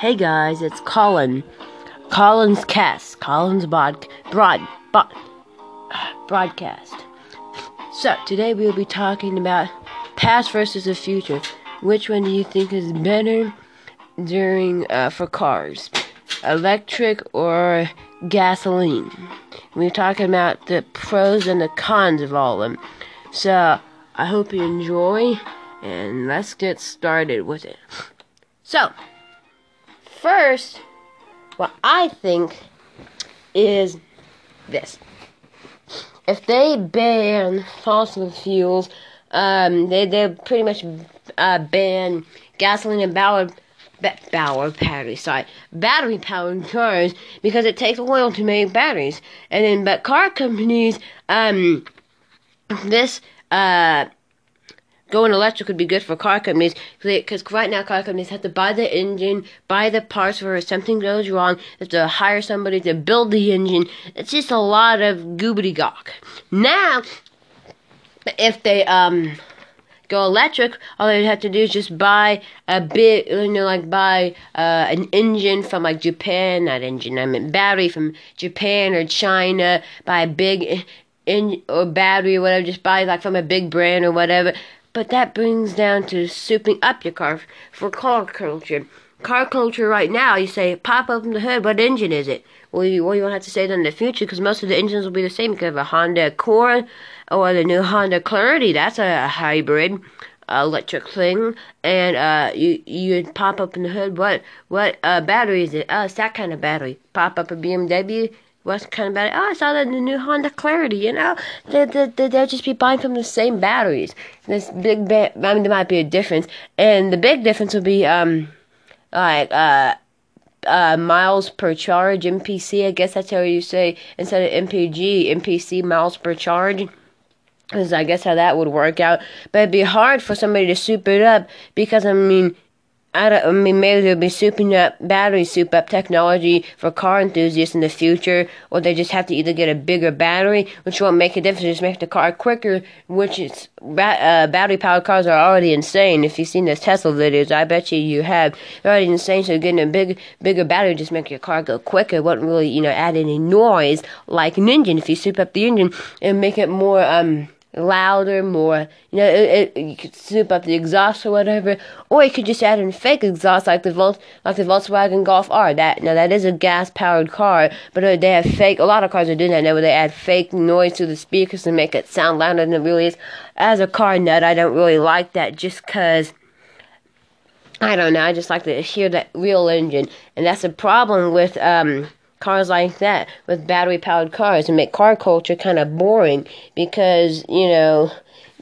Hey guys, it's Colin. Colin's cast. Colin's broad, bod, broadcast. So today we'll be talking about past versus the future. Which one do you think is better during uh, for cars, electric or gasoline? We're talking about the pros and the cons of all of them. So I hope you enjoy, and let's get started with it. So first, what I think is this. If they ban fossil fuels, um, they they pretty much uh, ban gasoline and powered power battery sorry battery powered cars because it takes oil to make batteries and then but car companies um this uh going electric would be good for car companies because right now car companies have to buy the engine, buy the parts for if something goes wrong, they have to hire somebody to build the engine. It's just a lot of goobity gawk. Now, if they um go electric, all they have to do is just buy a bit, you know, like buy uh, an engine from like Japan, not engine, I mean battery from Japan or China, buy a big in or battery or whatever, just buy like from a big brand or whatever. But that brings down to souping up your car for car culture. Car culture right now, you say, pop open the hood, what engine is it? Well, you, well, you won't have to say that in the future because most of the engines will be the same. You could have a Honda Accord or the new Honda Clarity. That's a hybrid electric thing. And uh, you you pop up in the hood. What what uh, battery is it? Oh, it's that kind of battery. Pop up a BMW what's kind of battery? Oh, I saw that the new Honda Clarity. You know, they they they they'll just be buying from the same batteries. This big, ba- I mean, there might be a difference, and the big difference would be um, like uh. Uh, miles per charge, MPC, I guess that's how you say, instead of MPG, MPC, miles per charge. Because I guess how that would work out. But it'd be hard for somebody to soup it up because, I mean, I, don't, mean, maybe they'll be souping up battery soup up technology for car enthusiasts in the future, or they just have to either get a bigger battery, which won't make a difference, just make the car quicker. Which is uh, battery powered cars are already insane. If you've seen those Tesla videos, I bet you you have. They're already insane. So getting a big, bigger battery just make your car go quicker. Won't really, you know, add any noise like an engine. If you soup up the engine and make it more um louder, more, you know, it, it, you could soup up the exhaust or whatever, or you could just add in fake exhaust like the Volt, like the Volkswagen Golf R. That now that is a gas powered car, but uh, they have fake. A lot of cars are doing that now, where they add fake noise to the speakers to make it sound louder than it really is. As a car nut, I don't really like that, just cause. I don't know. I just like to hear that real engine, and that's a problem with um cars like that with battery powered cars and make car culture kind of boring because you know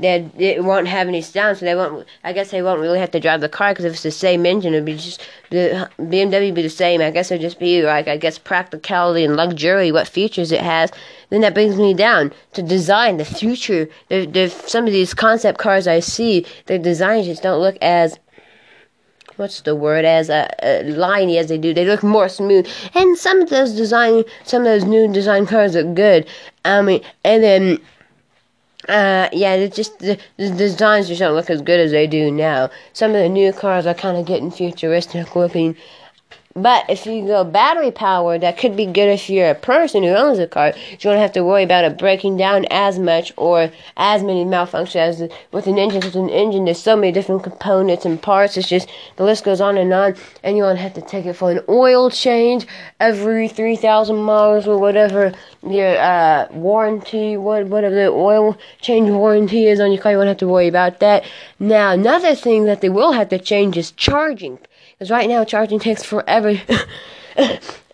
that it won't have any sound, so they won't. I guess they won't really have to drive the car because if it's the same engine, it'd be just the BMW be the same. I guess it'd just be like I guess practicality and luxury, what features it has. Then that brings me down to design, the future. The, the some of these concept cars I see, their designs just don't look as what's the word as uh, uh, liney as they do. They look more smooth, and some of those design, some of those new design cars look good. I mean, and then. Uh, yeah, it's just the, the designs just don't look as good as they do now. Some of the new cars are kind of getting futuristic looking, but if you go battery powered, that could be good if you're a person who owns a car. You don't have to worry about it breaking down as much or as many malfunctions as with an engine. With an engine, there's so many different components and parts. It's just the list goes on and on, and you won't have to take it for an oil change every three thousand miles or whatever your uh, warranty, what whatever the oil change warranty is on your car. You won't have to worry about that. Now, another thing that they will have to change is charging because right now charging takes forever.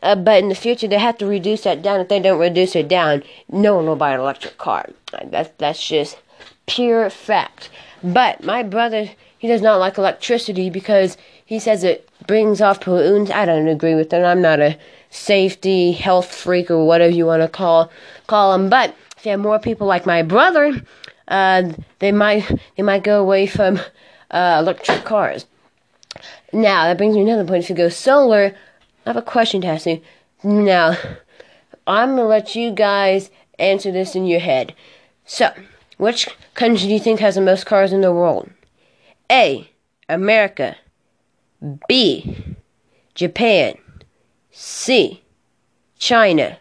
uh, but in the future, they have to reduce that down. If they don't reduce it down, no one will buy an electric car. That's that's just pure fact. But my brother, he does not like electricity because he says it brings off pollutants. I don't agree with that. I'm not a safety health freak or whatever you want to call call him. But if you have more people like my brother, uh, they might they might go away from uh, electric cars. Now, that brings me to another point. If you go solar, I have a question to ask you. Now, I'm going to let you guys answer this in your head. So, which country do you think has the most cars in the world? A. America. B. Japan. C. China.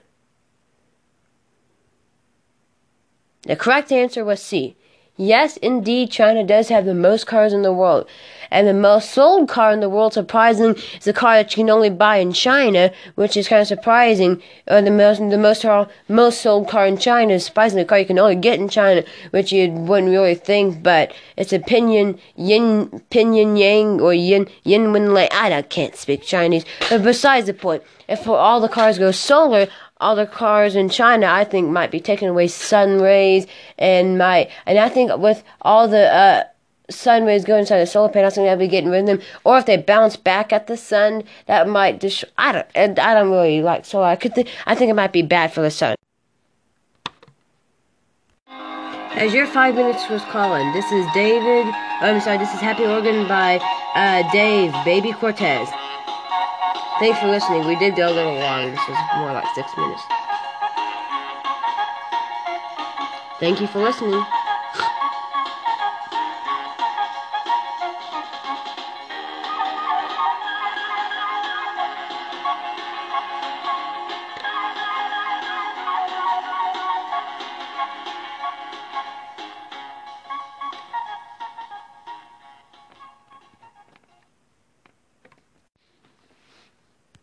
The correct answer was C. Yes, indeed, China does have the most cars in the world. And the most sold car in the world, surprisingly, is a car that you can only buy in China, which is kind of surprising. Or the most, the most, most sold car in China is surprisingly a car you can only get in China, which you wouldn't really think, but it's a Pinyin, Yin, Pinyin Yang, or Yin, Yin Wen Lei. Ah, I can't speak Chinese. But besides the point, if all the cars go solar, all the cars in China, I think, might be taking away sun rays and might, and I think with all the uh, sun rays going inside the solar panels, they'll be getting rid of them. Or if they bounce back at the sun, that might just, I don't, I don't really like solar. I could, th- I think it might be bad for the sun. As your five minutes was calling, this is David. I'm sorry, this is Happy Organ by uh, Dave Baby Cortez. Thanks for listening. We did go a little long. This was more like six minutes. Thank you for listening.